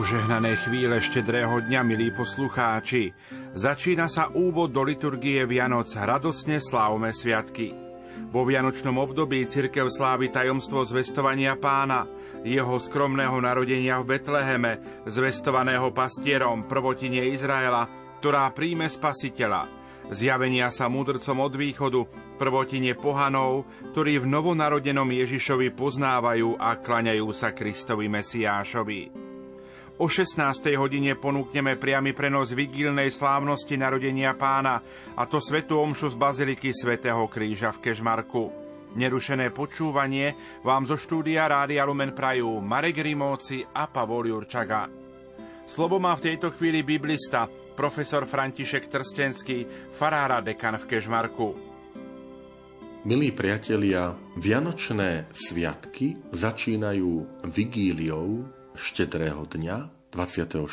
Požehnané chvíle štedrého dňa, milí poslucháči. Začína sa úvod do liturgie Vianoc. Radosne slávme sviatky. Vo vianočnom období cirkev slávi tajomstvo zvestovania pána, jeho skromného narodenia v Betleheme, zvestovaného pastierom prvotine Izraela, ktorá príjme spasiteľa. Zjavenia sa mudrcom od východu, prvotine pohanov, ktorí v novonarodenom Ježišovi poznávajú a klaňajú sa Kristovi Mesiášovi. O 16. hodine ponúkneme priamy prenos vigílnej slávnosti narodenia pána, a to svetú omšu z Baziliky svätého Kríža v Kežmarku. Nerušené počúvanie vám zo štúdia Rádia Lumen Prajú Marek Rimóci a Pavol Jurčaga. Slovo má v tejto chvíli biblista, profesor František Trstenský, farára dekan v Kežmarku. Milí priatelia, Vianočné sviatky začínajú vigíliou štedrého dňa 24.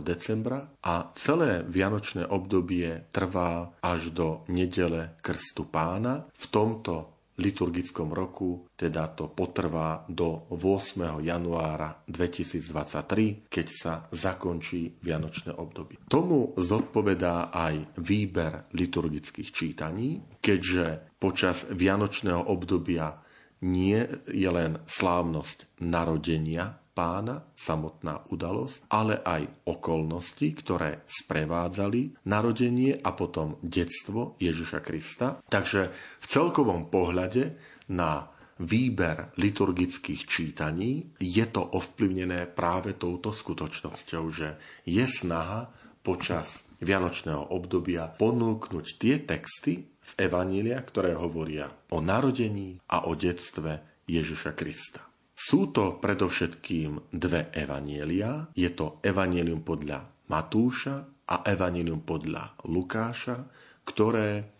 decembra a celé vianočné obdobie trvá až do nedele Krstu pána. V tomto liturgickom roku, teda to potrvá do 8. januára 2023, keď sa zakončí Vianočné obdobie. Tomu zodpovedá aj výber liturgických čítaní, keďže počas Vianočného obdobia nie je len slávnosť narodenia pána, samotná udalosť, ale aj okolnosti, ktoré sprevádzali narodenie a potom detstvo Ježiša Krista. Takže v celkovom pohľade na výber liturgických čítaní je to ovplyvnené práve touto skutočnosťou, že je snaha počas Vianočného obdobia ponúknuť tie texty v Evanília, ktoré hovoria o narodení a o detstve Ježiša Krista. Sú to predovšetkým dve evanielia. Je to evanielium podľa Matúša a evanielium podľa Lukáša, ktoré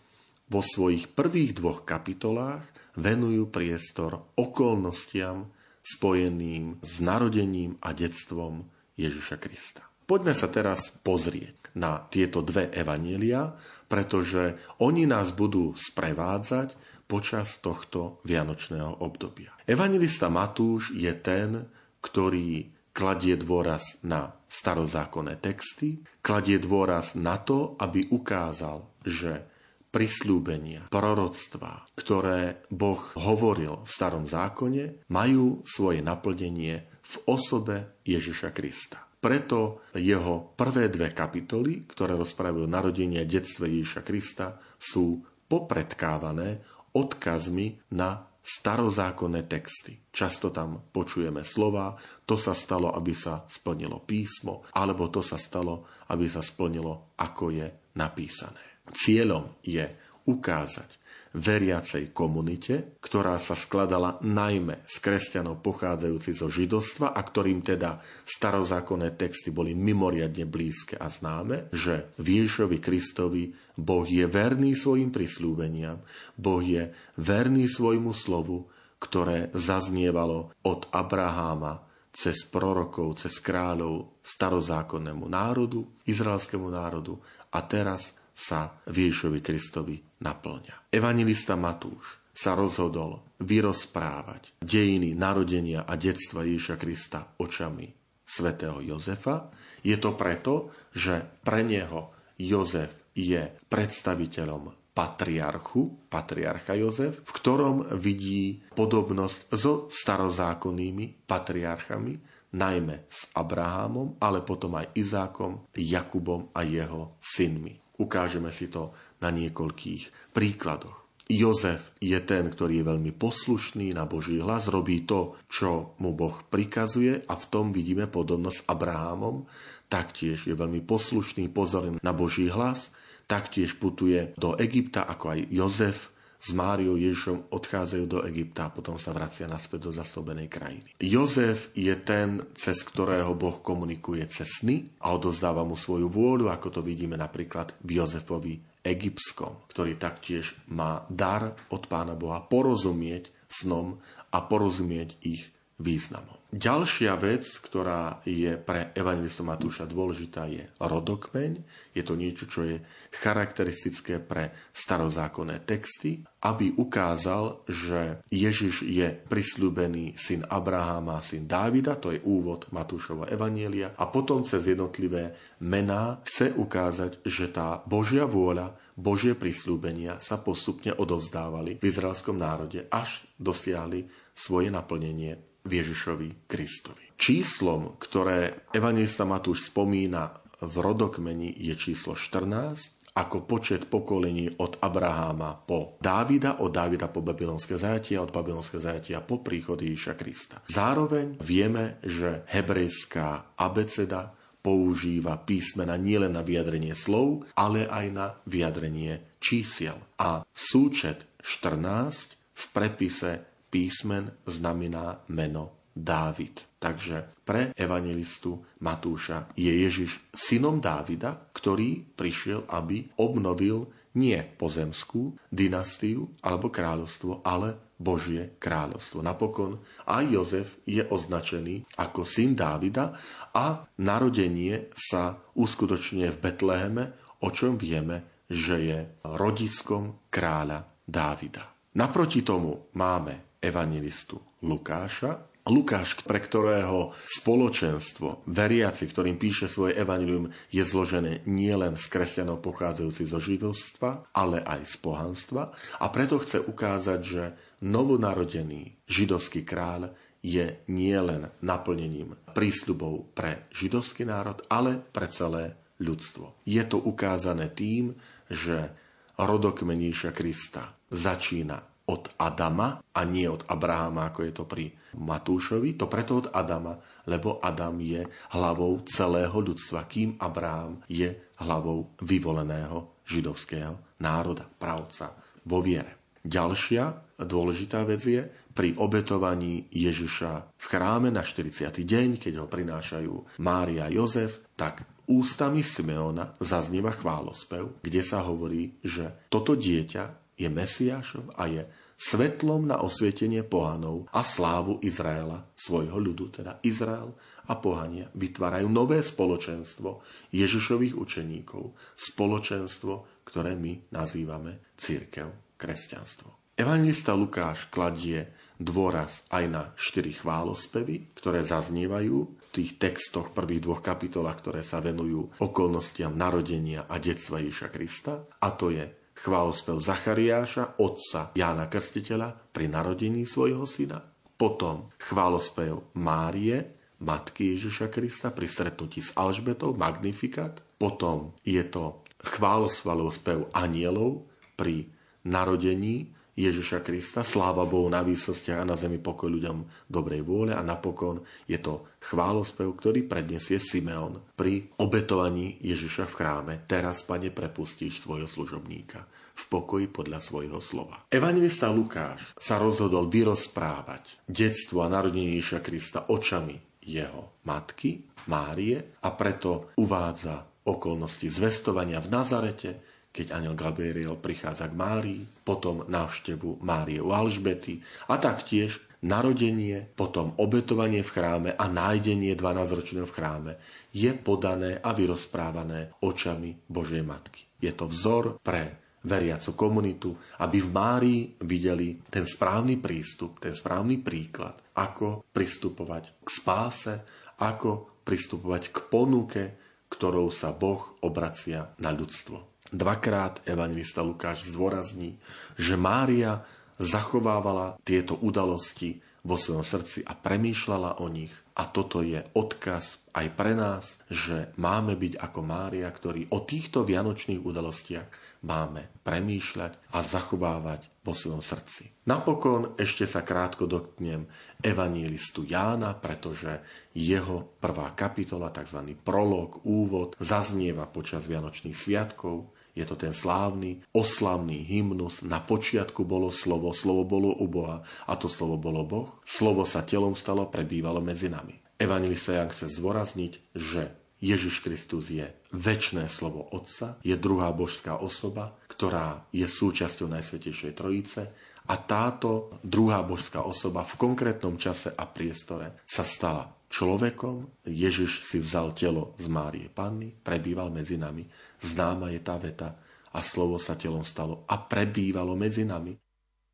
vo svojich prvých dvoch kapitolách venujú priestor okolnostiam spojeným s narodením a detstvom Ježiša Krista. Poďme sa teraz pozrieť na tieto dve evanielia, pretože oni nás budú sprevádzať počas tohto vianočného obdobia. Evangelista Matúš je ten, ktorý kladie dôraz na starozákonné texty, kladie dôraz na to, aby ukázal, že prislúbenia, proroctvá, ktoré Boh hovoril v starom zákone, majú svoje naplnenie v osobe Ježiša Krista. Preto jeho prvé dve kapitoly, ktoré rozprávajú narodenie a detstve Ježiša Krista, sú popredkávané odkazmi na starozákonné texty. Často tam počujeme slova, to sa stalo, aby sa splnilo písmo, alebo to sa stalo, aby sa splnilo, ako je napísané. Cieľom je ukázať, veriacej komunite, ktorá sa skladala najmä z kresťanov pochádzajúcich zo židovstva a ktorým teda starozákonné texty boli mimoriadne blízke a známe, že v Ježišovi Kristovi Boh je verný svojim prislúbeniam, Boh je verný svojmu slovu, ktoré zaznievalo od Abraháma cez prorokov, cez kráľov starozákonnému národu, izraelskému národu a teraz sa v Ježišovi Kristovi naplňa. Evangelista Matúš sa rozhodol vyrozprávať dejiny narodenia a detstva Ježiša Krista očami svätého Jozefa. Je to preto, že pre neho Jozef je predstaviteľom patriarchu, patriarcha Jozef, v ktorom vidí podobnosť so starozákonnými patriarchami, najmä s Abrahamom, ale potom aj Izákom, Jakubom a jeho synmi. Ukážeme si to na niekoľkých príkladoch. Jozef je ten, ktorý je veľmi poslušný na Boží hlas, robí to, čo mu Boh prikazuje a v tom vidíme podobnosť s Abrahamom. Taktiež je veľmi poslušný, pozorný na Boží hlas, taktiež putuje do Egypta ako aj Jozef, s Máriou Ježišom odchádzajú do Egypta a potom sa vracia naspäť do zaslúbenej krajiny. Jozef je ten, cez ktorého Boh komunikuje cez sny a odozdáva mu svoju vôľu, ako to vidíme napríklad v Jozefovi egyptskom, ktorý taktiež má dar od Pána Boha porozumieť snom a porozumieť ich významom. Ďalšia vec, ktorá je pre evangelistu Matúša dôležitá, je rodokmeň. Je to niečo, čo je charakteristické pre starozákonné texty, aby ukázal, že Ježiš je prisľúbený syn Abraháma, syn Dávida, to je úvod Matúšova evanielia, a potom cez jednotlivé mená chce ukázať, že tá Božia vôľa, Božie prisľúbenia sa postupne odovzdávali v izraelskom národe, až dosiahli svoje naplnenie Ježišovi Kristovi. Číslom, ktoré evangelista Matúš spomína v rodokmeni je číslo 14, ako počet pokolení od Abraháma po Dávida, od Dávida po babylonské a od babylonské zajatia po príchod Ježiša Krista. Zároveň vieme, že hebrejská abeceda používa písmena nielen na vyjadrenie slov, ale aj na vyjadrenie čísiel. A súčet 14 v prepise písmen znamená meno Dávid. Takže pre evangelistu Matúša je Ježiš synom Dávida, ktorý prišiel, aby obnovil nie pozemskú dynastiu alebo kráľovstvo, ale Božie kráľovstvo. Napokon aj Jozef je označený ako syn Dávida a narodenie sa uskutočňuje v Betleheme, o čom vieme, že je rodiskom kráľa Dávida. Naproti tomu máme evangelistu Lukáša. Lukáš, pre ktorého spoločenstvo, veriaci, ktorým píše svoje evangelium, je zložené nielen z kresťanov pochádzajúcich zo židovstva, ale aj z pohanstva. A preto chce ukázať, že novonarodený židovský kráľ je nielen naplnením prísľubov pre židovský národ, ale pre celé ľudstvo. Je to ukázané tým, že rodokmeníša Krista začína od Adama a nie od Abrahama, ako je to pri Matúšovi. To preto od Adama, lebo Adam je hlavou celého ľudstva, kým Abraham je hlavou vyvoleného židovského národa, pravca vo viere. Ďalšia dôležitá vec je pri obetovaní Ježiša v chráme na 40. deň, keď ho prinášajú Mária a Jozef, tak ústami Simeona zaznieva chválospev, kde sa hovorí, že toto dieťa je Mesiášom a je svetlom na osvietenie pohanov a slávu Izraela, svojho ľudu, teda Izrael a pohania, vytvárajú nové spoločenstvo Ježišových učeníkov, spoločenstvo, ktoré my nazývame církev, kresťanstvo. Evangelista Lukáš kladie dôraz aj na štyri chválospevy, ktoré zaznievajú v tých textoch prvých dvoch kapitolách, ktoré sa venujú okolnostiam narodenia a detstva Ježiša Krista. A to je chválospev Zachariáša, otca Jána Krstiteľa pri narodení svojho syna. Potom chválospev Márie, matky Ježiša Krista pri stretnutí s Alžbetou, Magnifikat. Potom je to chválospev anielov pri narodení Ježiša Krista, sláva Bohu na výsostiach a na zemi pokoj ľuďom dobrej vôle a napokon je to chválospev, ktorý predniesie Simeon pri obetovaní Ježiša v chráme. Teraz, pane, prepustíš svojho služobníka v pokoji podľa svojho slova. Evangelista Lukáš sa rozhodol vyrozprávať detstvo a narodenie Ježiša Krista očami jeho matky, Márie, a preto uvádza okolnosti zvestovania v Nazarete, keď aniel Gabriel prichádza k Márii, potom návštevu Márie u Alžbety a taktiež narodenie, potom obetovanie v chráme a nájdenie 12-ročného v chráme je podané a vyrozprávané očami Božej Matky. Je to vzor pre veriacu komunitu, aby v Márii videli ten správny prístup, ten správny príklad, ako pristupovať k spáse, ako pristupovať k ponuke, ktorou sa Boh obracia na ľudstvo. Dvakrát evangelista Lukáš zdôrazní, že Mária zachovávala tieto udalosti vo svojom srdci a premýšľala o nich. A toto je odkaz aj pre nás, že máme byť ako Mária, ktorí o týchto vianočných udalostiach máme premýšľať a zachovávať vo svojom srdci. Napokon ešte sa krátko dotknem evangelistu Jána, pretože jeho prvá kapitola, tzv. prolog, úvod, zaznieva počas Vianočných sviatkov je to ten slávny, oslavný hymnus. Na počiatku bolo slovo, slovo bolo u Boha a to slovo bolo Boh. Slovo sa telom stalo, prebývalo medzi nami. Evangelista Jan chce zdôrazniť, že Ježiš Kristus je väčšné slovo Otca, je druhá božská osoba, ktorá je súčasťou Najsvetejšej Trojice a táto druhá božská osoba v konkrétnom čase a priestore sa stala človekom. Ježiš si vzal telo z Márie Panny, prebýval medzi nami. Známa je tá veta a slovo sa telom stalo a prebývalo medzi nami.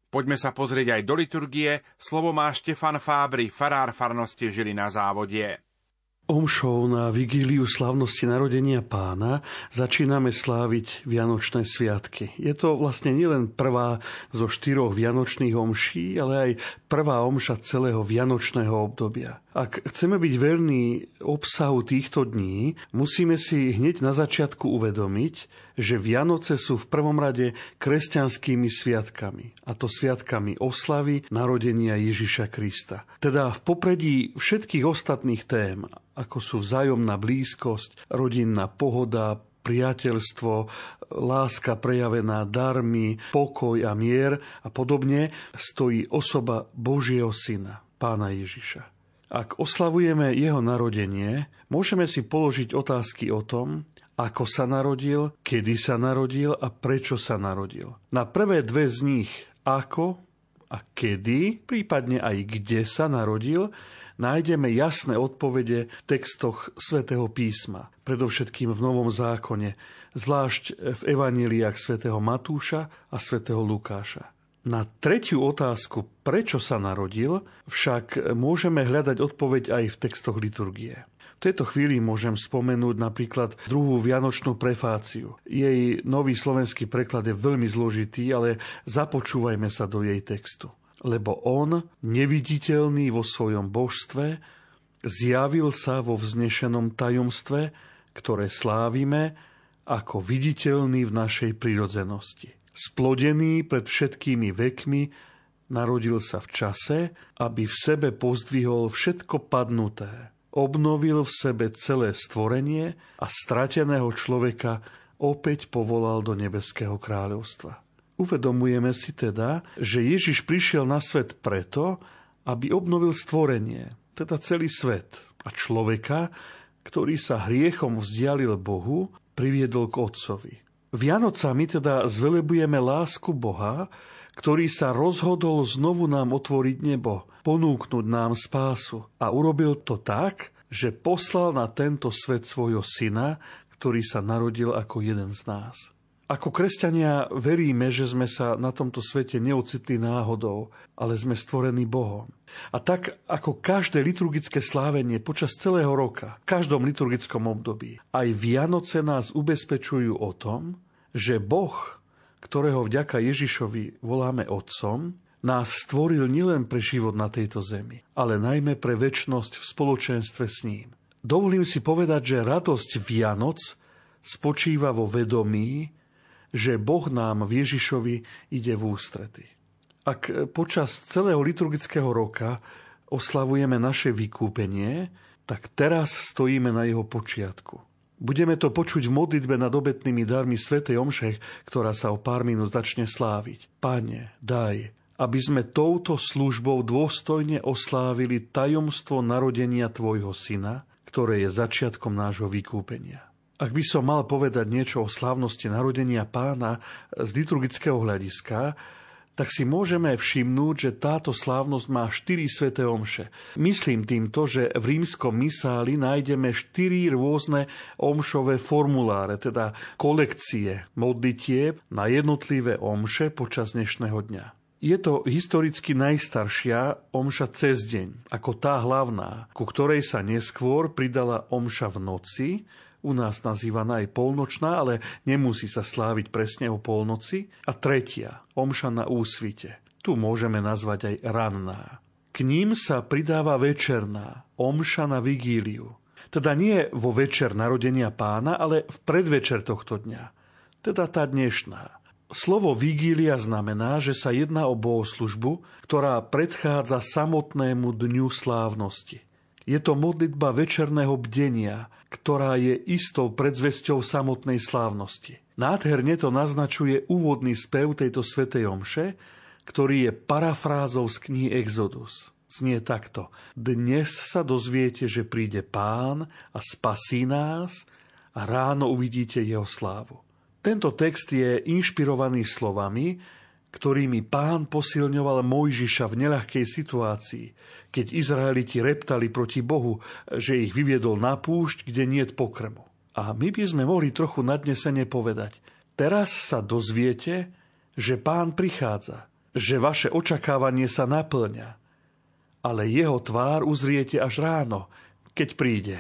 Poďme sa pozrieť aj do liturgie. Slovo má Štefan Fábry, farár farnosti žili na závodie. Omšou na vigíliu slavnosti narodenia pána začíname sláviť Vianočné sviatky. Je to vlastne nielen prvá zo štyroch Vianočných omší, ale aj prvá omša celého Vianočného obdobia. Ak chceme byť verní obsahu týchto dní, musíme si hneď na začiatku uvedomiť, že Vianoce sú v prvom rade kresťanskými sviatkami, a to sviatkami oslavy narodenia Ježiša Krista. Teda v popredí všetkých ostatných tém, ako sú vzájomná blízkosť, rodinná pohoda, priateľstvo, láska prejavená darmi, pokoj a mier a podobne, stojí osoba Božieho Syna, Pána Ježiša. Ak oslavujeme jeho narodenie, môžeme si položiť otázky o tom, ako sa narodil, kedy sa narodil a prečo sa narodil. Na prvé dve z nich, ako a kedy, prípadne aj kde sa narodil, nájdeme jasné odpovede v textoch svätého písma, predovšetkým v Novom zákone, zvlášť v evaníliách svätého Matúša a svätého Lukáša. Na tretiu otázku, prečo sa narodil, však môžeme hľadať odpoveď aj v textoch liturgie. V tejto chvíli môžem spomenúť napríklad druhú vianočnú prefáciu. Jej nový slovenský preklad je veľmi zložitý, ale započúvajme sa do jej textu lebo on, neviditeľný vo svojom božstve, zjavil sa vo vznešenom tajomstve, ktoré slávime ako viditeľný v našej prirodzenosti. Splodený pred všetkými vekmi, narodil sa v čase, aby v sebe pozdvihol všetko padnuté. Obnovil v sebe celé stvorenie a strateného človeka opäť povolal do nebeského kráľovstva. Uvedomujeme si teda, že Ježiš prišiel na svet preto, aby obnovil stvorenie, teda celý svet a človeka, ktorý sa hriechom vzdialil Bohu, priviedol k Otcovi. Vianocami teda zvelebujeme lásku Boha, ktorý sa rozhodol znovu nám otvoriť nebo, ponúknuť nám spásu. A urobil to tak, že poslal na tento svet svojho syna, ktorý sa narodil ako jeden z nás. Ako kresťania veríme, že sme sa na tomto svete neocitli náhodou, ale sme stvorení Bohom. A tak ako každé liturgické slávenie počas celého roka, v každom liturgickom období, aj Vianoce nás ubezpečujú o tom, že Boh, ktorého vďaka Ježišovi voláme Otcom, nás stvoril nielen pre život na tejto zemi, ale najmä pre väčnosť v spoločenstve s ním. Dovolím si povedať, že radosť Vianoc spočíva vo vedomí, že Boh nám v Ježišovi ide v ústrety. Ak počas celého liturgického roka oslavujeme naše vykúpenie, tak teraz stojíme na jeho počiatku. Budeme to počuť v modlitbe nad obetnými darmi Svetej Omše, ktorá sa o pár minút začne sláviť. Pane, daj, aby sme touto službou dôstojne oslávili tajomstvo narodenia Tvojho Syna, ktoré je začiatkom nášho vykúpenia. Ak by som mal povedať niečo o slávnosti narodenia pána z liturgického hľadiska, tak si môžeme všimnúť, že táto slávnosť má štyri sveté omše. Myslím týmto, že v rímskom misáli nájdeme štyri rôzne omšové formuláre, teda kolekcie modlitieb na jednotlivé omše počas dnešného dňa. Je to historicky najstaršia omša cez deň, ako tá hlavná, ku ktorej sa neskôr pridala omša v noci, u nás nazývaná aj polnočná, ale nemusí sa sláviť presne o polnoci. A tretia, omša na úsvite. Tu môžeme nazvať aj ranná. K ním sa pridáva večerná, omša na vigíliu. Teda nie vo večer narodenia pána, ale v predvečer tohto dňa. Teda tá dnešná. Slovo vigília znamená, že sa jedná o bohoslužbu, ktorá predchádza samotnému dňu slávnosti. Je to modlitba večerného bdenia, ktorá je istou predzvesťou samotnej slávnosti. Nádherne to naznačuje úvodný spev tejto svetej omše, ktorý je parafrázou z knihy Exodus. Znie takto. Dnes sa dozviete, že príde pán a spasí nás a ráno uvidíte jeho slávu. Tento text je inšpirovaný slovami, ktorými pán posilňoval Mojžiša v neľahkej situácii, keď Izraeliti reptali proti Bohu, že ich vyviedol na púšť, kde niet pokrmu. A my by sme mohli trochu nadnesene povedať, teraz sa dozviete, že pán prichádza, že vaše očakávanie sa naplňa, ale jeho tvár uzriete až ráno, keď príde.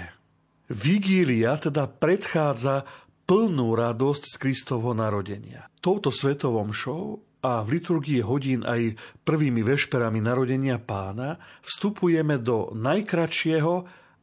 Vigília teda predchádza plnú radosť z Kristovho narodenia. Touto svetovom show a v liturgii hodín aj prvými vešperami narodenia pána vstupujeme do najkračšieho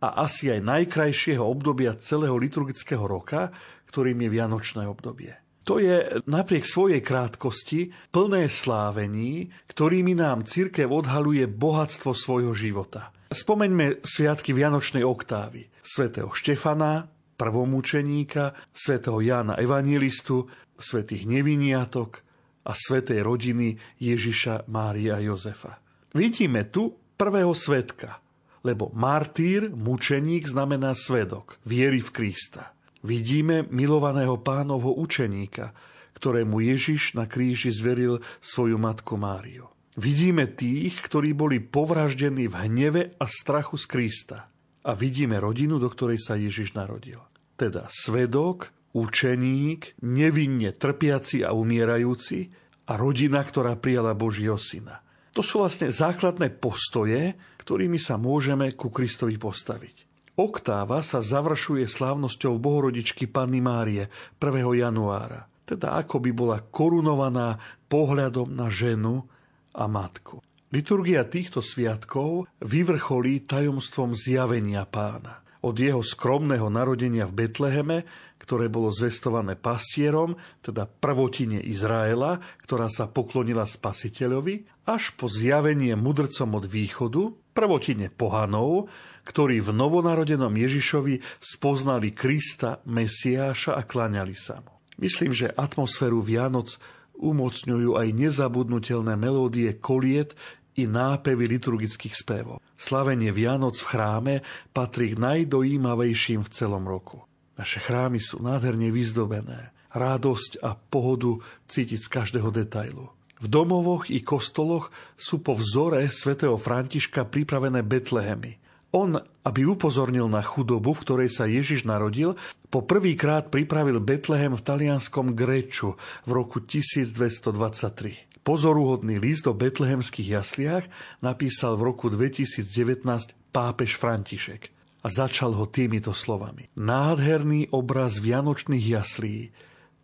a asi aj najkrajšieho obdobia celého liturgického roka, ktorým je Vianočné obdobie. To je napriek svojej krátkosti plné slávení, ktorými nám církev odhaluje bohatstvo svojho života. Spomeňme sviatky Vianočnej oktávy. Svetého Štefana, prvomučeníka, svätého Jána Evangelistu, svätých Neviniatok a svätej rodiny Ježiša, Mária a Jozefa. Vidíme tu prvého svetka, lebo martýr, mučeník znamená svedok, viery v Krista vidíme milovaného pánovho učeníka, ktorému Ježiš na kríži zveril svoju matku Máriu. Vidíme tých, ktorí boli povraždení v hneve a strachu z Krista. A vidíme rodinu, do ktorej sa Ježiš narodil. Teda svedok, učeník, nevinne trpiaci a umierajúci a rodina, ktorá prijala Božieho syna. To sú vlastne základné postoje, ktorými sa môžeme ku Kristovi postaviť. Oktáva sa završuje slávnosťou Bohorodičky Panny Márie 1. januára, teda ako by bola korunovaná pohľadom na ženu a matku. Liturgia týchto sviatkov vyvrcholí tajomstvom zjavenia pána. Od jeho skromného narodenia v Betleheme, ktoré bolo zvestované pastierom, teda prvotine Izraela, ktorá sa poklonila spasiteľovi, až po zjavenie mudrcom od východu, prvotine pohanov, ktorí v novonarodenom Ježišovi spoznali Krista, Mesiáša a klaňali sa mu. Myslím, že atmosféru Vianoc umocňujú aj nezabudnutelné melódie koliet i nápevy liturgických spevov. Slavenie Vianoc v chráme patrí k najdojímavejším v celom roku. Naše chrámy sú nádherne vyzdobené. Radosť a pohodu cítiť z každého detailu. V domovoch i kostoloch sú po vzore svätého Františka pripravené Betlehemy. On, aby upozornil na chudobu, v ktorej sa Ježiš narodil, po prvýkrát pripravil Betlehem v talianskom Greču v roku 1223. Pozoruhodný list o betlehemských jasliach napísal v roku 2019 pápež František a začal ho týmito slovami. Nádherný obraz vianočných jaslí,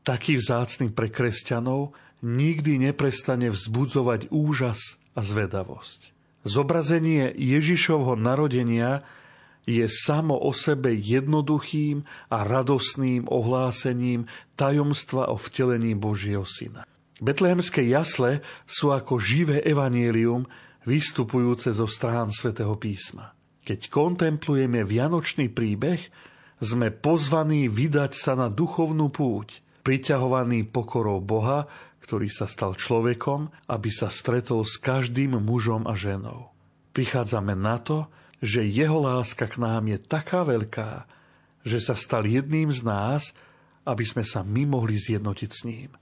taký vzácný pre kresťanov, nikdy neprestane vzbudzovať úžas a zvedavosť. Zobrazenie Ježišovho narodenia je samo o sebe jednoduchým a radosným ohlásením tajomstva o vtelení Božieho Syna. Betlehemské jasle sú ako živé evanielium vystupujúce zo strán svätého písma. Keď kontemplujeme vianočný príbeh, sme pozvaní vydať sa na duchovnú púť, priťahovaný pokorou Boha, ktorý sa stal človekom, aby sa stretol s každým mužom a ženou. Prichádzame na to, že jeho láska k nám je taká veľká, že sa stal jedným z nás, aby sme sa my mohli zjednotiť s ním.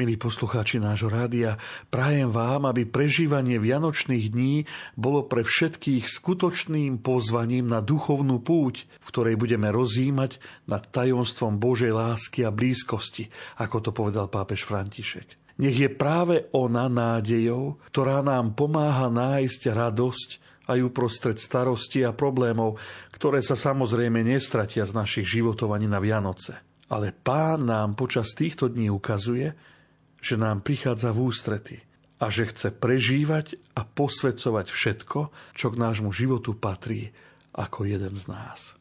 Milí poslucháči nášho rádia, prajem vám, aby prežívanie Vianočných dní bolo pre všetkých skutočným pozvaním na duchovnú púť, v ktorej budeme rozímať nad tajomstvom Božej lásky a blízkosti, ako to povedal pápež František. Nech je práve ona nádejou, ktorá nám pomáha nájsť radosť aj uprostred starosti a problémov, ktoré sa samozrejme nestratia z našich životov ani na Vianoce. Ale pán nám počas týchto dní ukazuje, že nám prichádza v ústrety a že chce prežívať a posvedcovať všetko, čo k nášmu životu patrí ako jeden z nás.